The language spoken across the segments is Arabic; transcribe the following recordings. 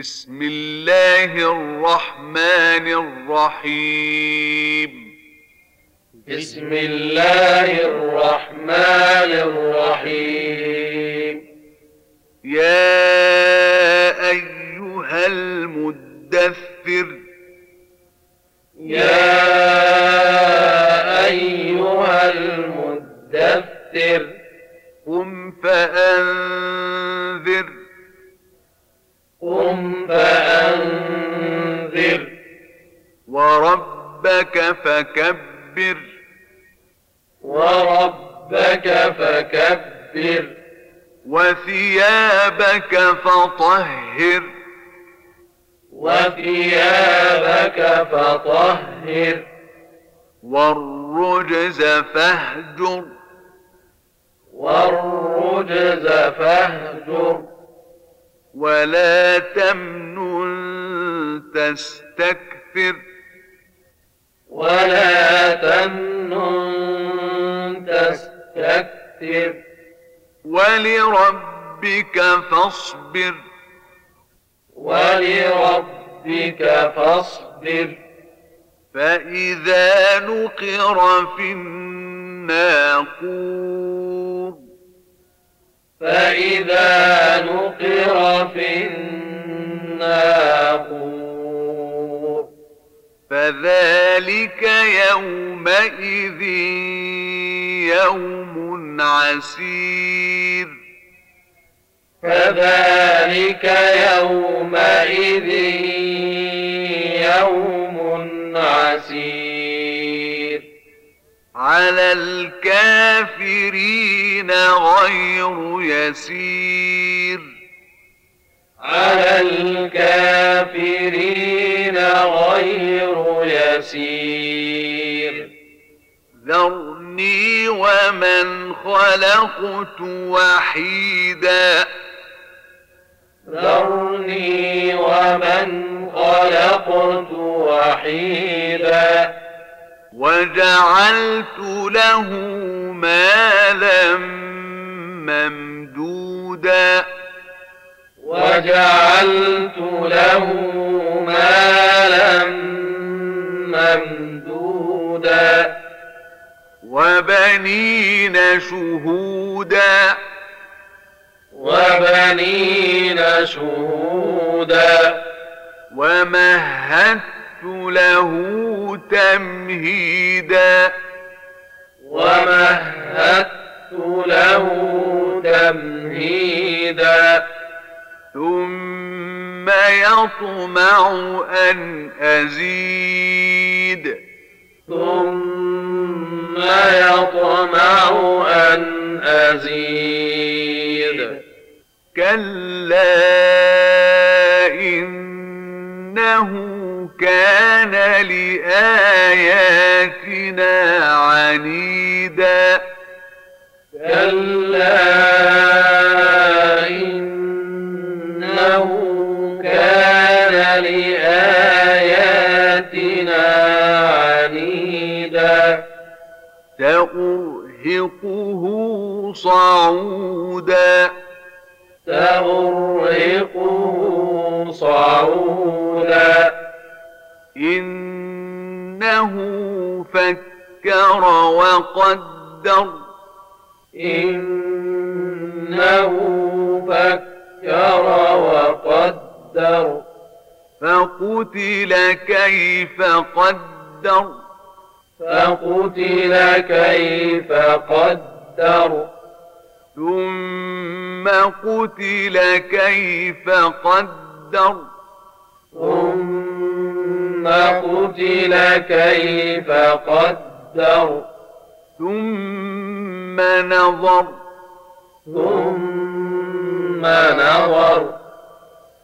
بسم الله الرحمن الرحيم. بسم الله الرحمن الرحيم. يا أيها المدثر. يا أيها المدثر. قم فأنذر. قم فأنذر. وربك فكبر. وربك فكبر. وثيابك فطهر. وثيابك فطهر. والرجز فاهجر. والرجز فاهجر. ولا تمنن تستكثر ولا تمنن تستكثر ولربك فاصبر ولربك فاصبر فإذا نقر في الناقور فإذا نقر في الناقور. فذلك يومئذ يوم عسير. فذلك يومئذ يوم عسير. على الكافرين غير يسير. على الكافرين غير يسير. ذرني ومن خلقت وحيدا. ذرني ومن خلقت وحيدا. وجعلت له مالا ممدودا. وجعلت له مالا ممدودا. وبنين شهودا. وبنين شهودا. ومهدت له تمهيدا. ومهدت له تمهيدا. ثم يطمع أن أزيد. ثم يطمع أن أزيد. كلا إنه كان لآياتنا عنيدا. كلا إنه كان لآياتنا عنيدا. سأرهقه صعودا. سأرهقه صعودا. إنه فكر وقدر. إنه فكر وقدر. فقتل كيف قدر. فقتل كيف قدر. ثم قتل كيف قدر. ثم قتل كيف قدر. ثم نظر. ثم نظر.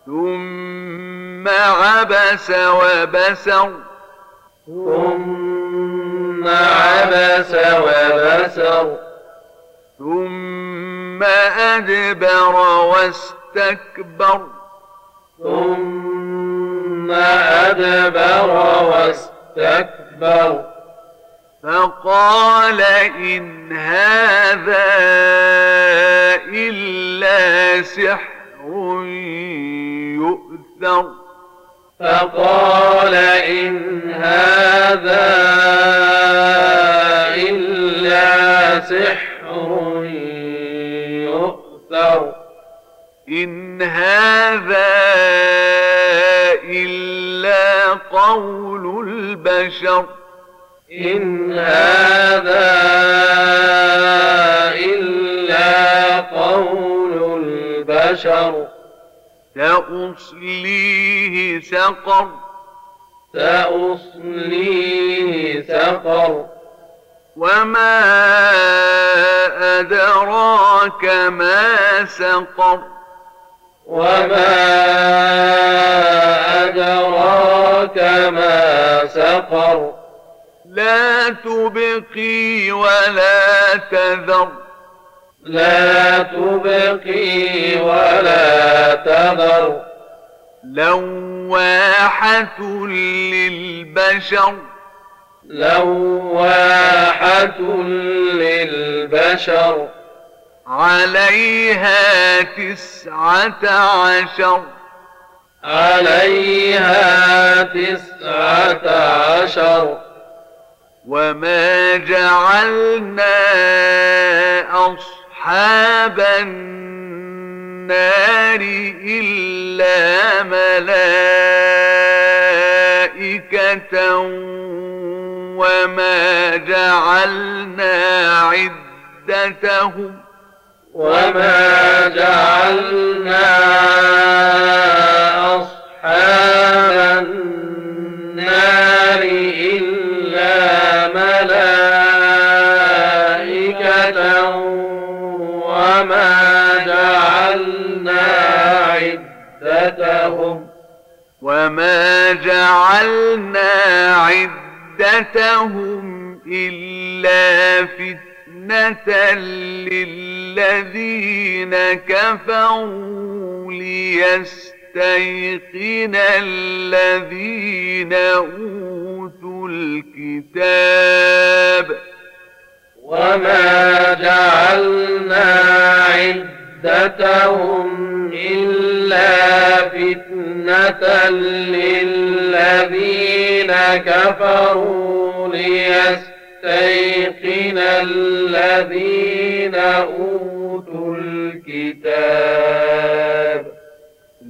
ثم عبس وبسر. ثم عبس وبسر. ثم أدبر واستكبر. ثم أدبر واستكبر. فقال إن هذا إلا سحر يؤثر. فقال إن سقر. سأصليه سقر. وما أدراك ما سقر. وما أدراك ما سقر. لا تبقي ولا تذر. لا تبقي ولا تذر. لواحة للبشر. لواحة للبشر. عليها تسعة عشر. عليها تسعة عشر. وما جعلنا أصحاب النار إلا ملائكة وما جعلنا عدتهم وما جعلنا للذين كفروا ليستيقن الذين أوتوا الكتاب وما جعلنا عدتهم إلا فتنة للذين كفروا ليستيقن الذين أوتوا الكتاب.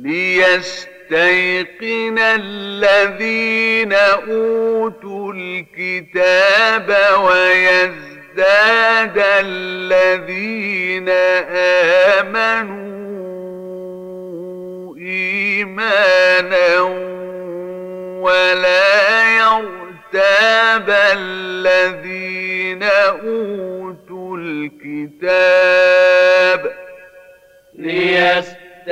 ليستيقن الذين أوتوا الكتاب ويزداد الذين آمنوا إيمانا ولا الذين أوتوا الكتاب ليستيقن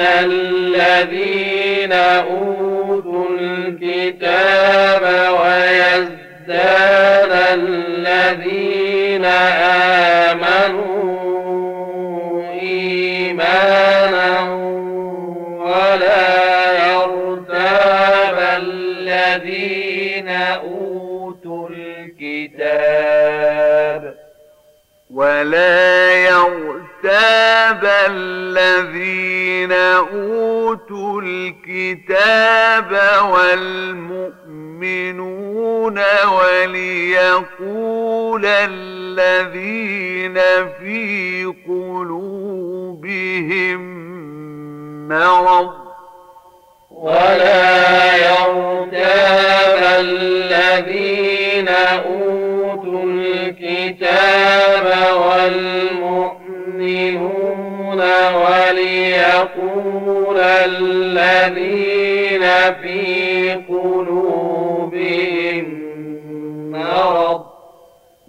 الذين أوتوا الكتاب ويزداد الذين آمنوا الكتاب ولا يرتاب الذين أوتوا الكتاب والمؤمنون وليقول الذين في قلوبهم مرض ولا يرتاب الذين أوتوا الكتاب والمؤمنون وليقول الذين في قلوبهم مرض.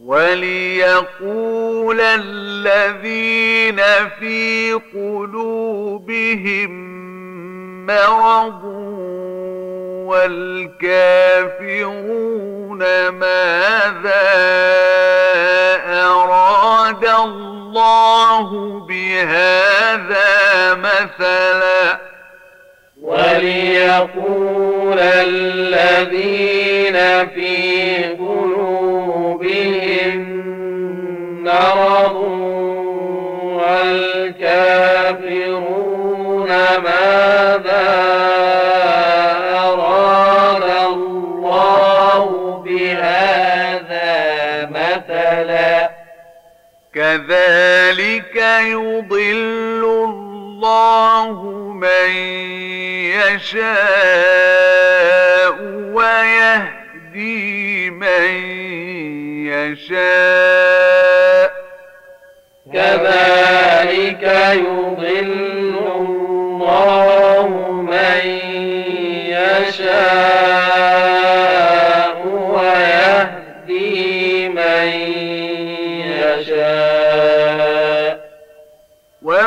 وليقول الذين في قلوبهم مرض. والكافرون ماذا أراد الله بهذا مثلا؟ وليقول الذين في قلوبهم مرض والكافرون ماذا ضلالا كذلك يضل الله من يشاء ويهدي من يشاء. كذلك يضل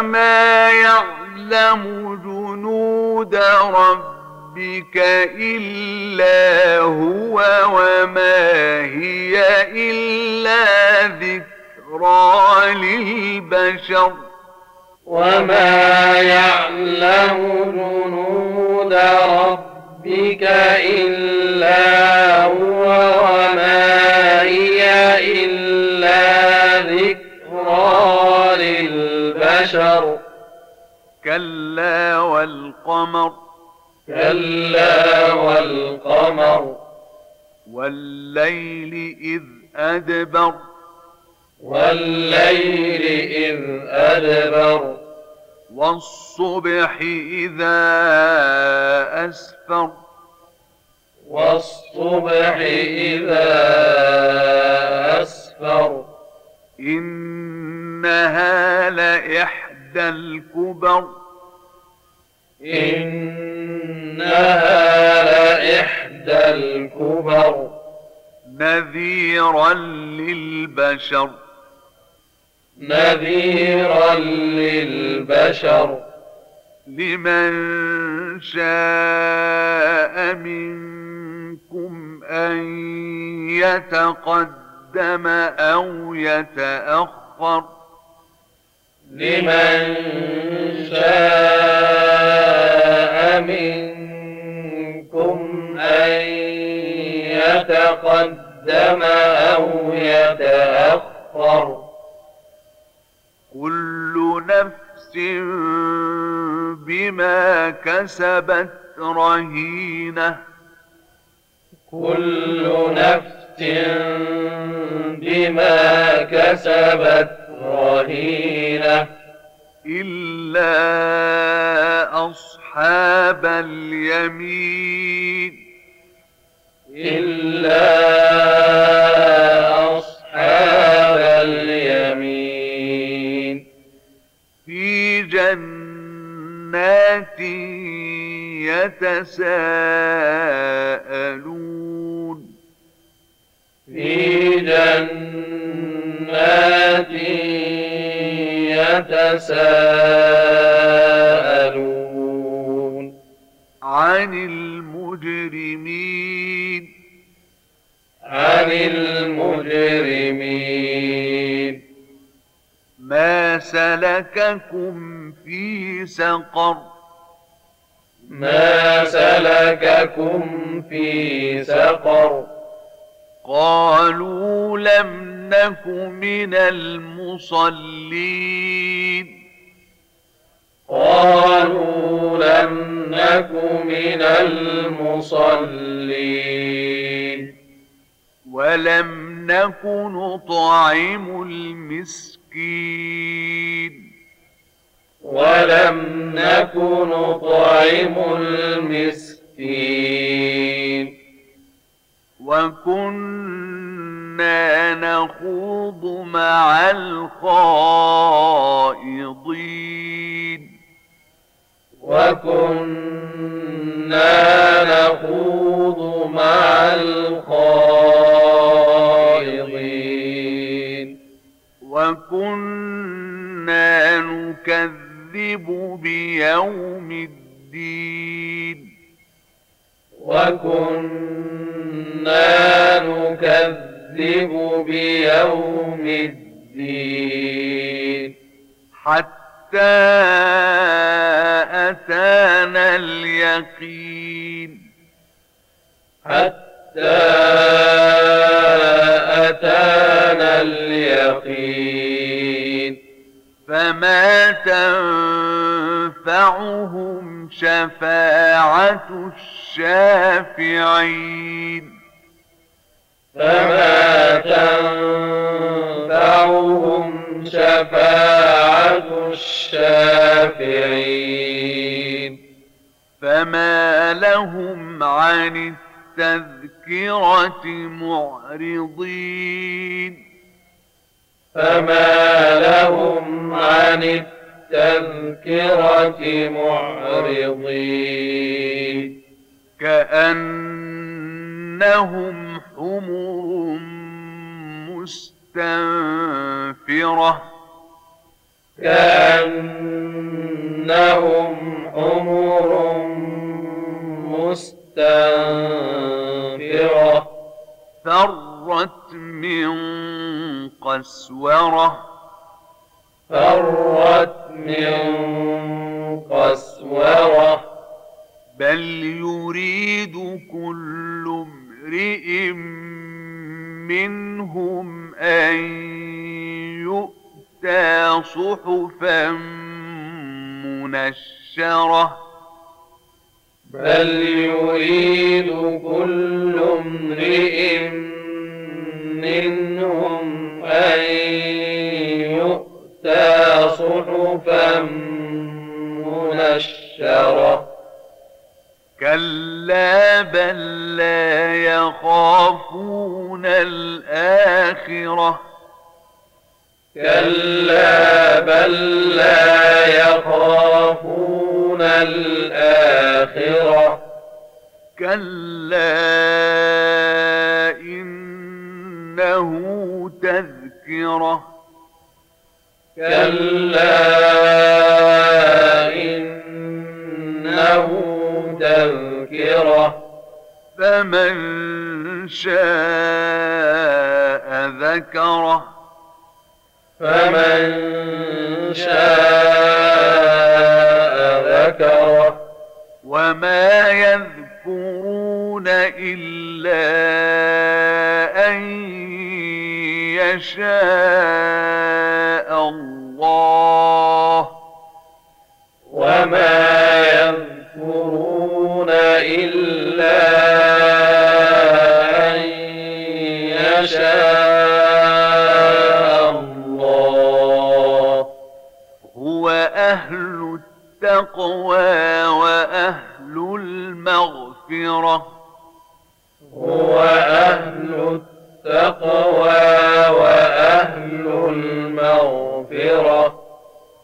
وما يعلم جنود ربك إلا هو وما هي إلا ذكرى للبشر وما يعلم جنود ربك إلا هو وما كلا والقمر. كلا والقمر. والليل إذ أدبر. والليل إذ أدبر. والصبح إذا أسفر. والصبح إذا أسفر. إنها لإحدى الكبر. إنها لإحدى الكبر. نذيرا للبشر. نذيرا للبشر. لمن شاء منكم أن يتقدم أو يتأخر. لمن شاء منكم أن يتقدم أو يتأخر. كل نفس بما كسبت رهينة. كل نفس بما كسبت رهينة إلا أصحاب اليمين. إلا أصحاب اليمين. في جنات يتساءلون. في جنات يتساءلون عن المجرمين. عن المجرمين. ما سلككم في سقر. ما سلككم في سقر. قالوا لم نك من المصلين. قالوا لم نك من المصلين. ولم نك نطعم المسكين. ولم نك نطعم المسكين. وكنا نخوض مع الخائضين وكنا نخوض مع الخائضين وكنا نكذب بيوم الدين وكنا نكذب بيوم الدين حتى أتانا اليقين حتى أتانا اليقين فما تنفعهم شفاعة الشافعين فما تنفعهم شفاعة الشافعين. فما لهم عن التذكرة معرضين. فما لهم عن التذكرة معرضين. كأنهم حمر مستنفرة. كأنهم حمر مستنفرة. فرت من قسورة. فرت من قسورة. بل يريد كل امرئ منهم أن يؤتى صحفا منشرة. بل يريد كل امرئ منهم أن يؤتى صحفا منشرة. كلا بل لا يخافون الآخرة. كلا بل لا يخافون الآخرة. كلا إنه تذكرة. كلا فمن شاء ذكره. فمن شاء ذكره. وما يذكرون إلا أن يشاء. التقوى وأهل المغفرة. هو أهل التقوى وأهل المغفرة.